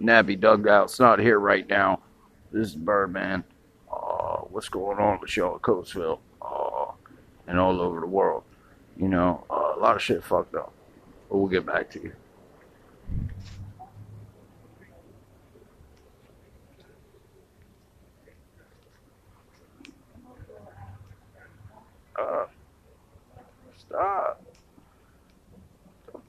nappy dugouts not here right now. This is Birdman. Uh, what's going on with y'all at Coatesville uh, and all over the world? You know, uh, a lot of shit fucked up. But we'll get back to you. Uh, stop.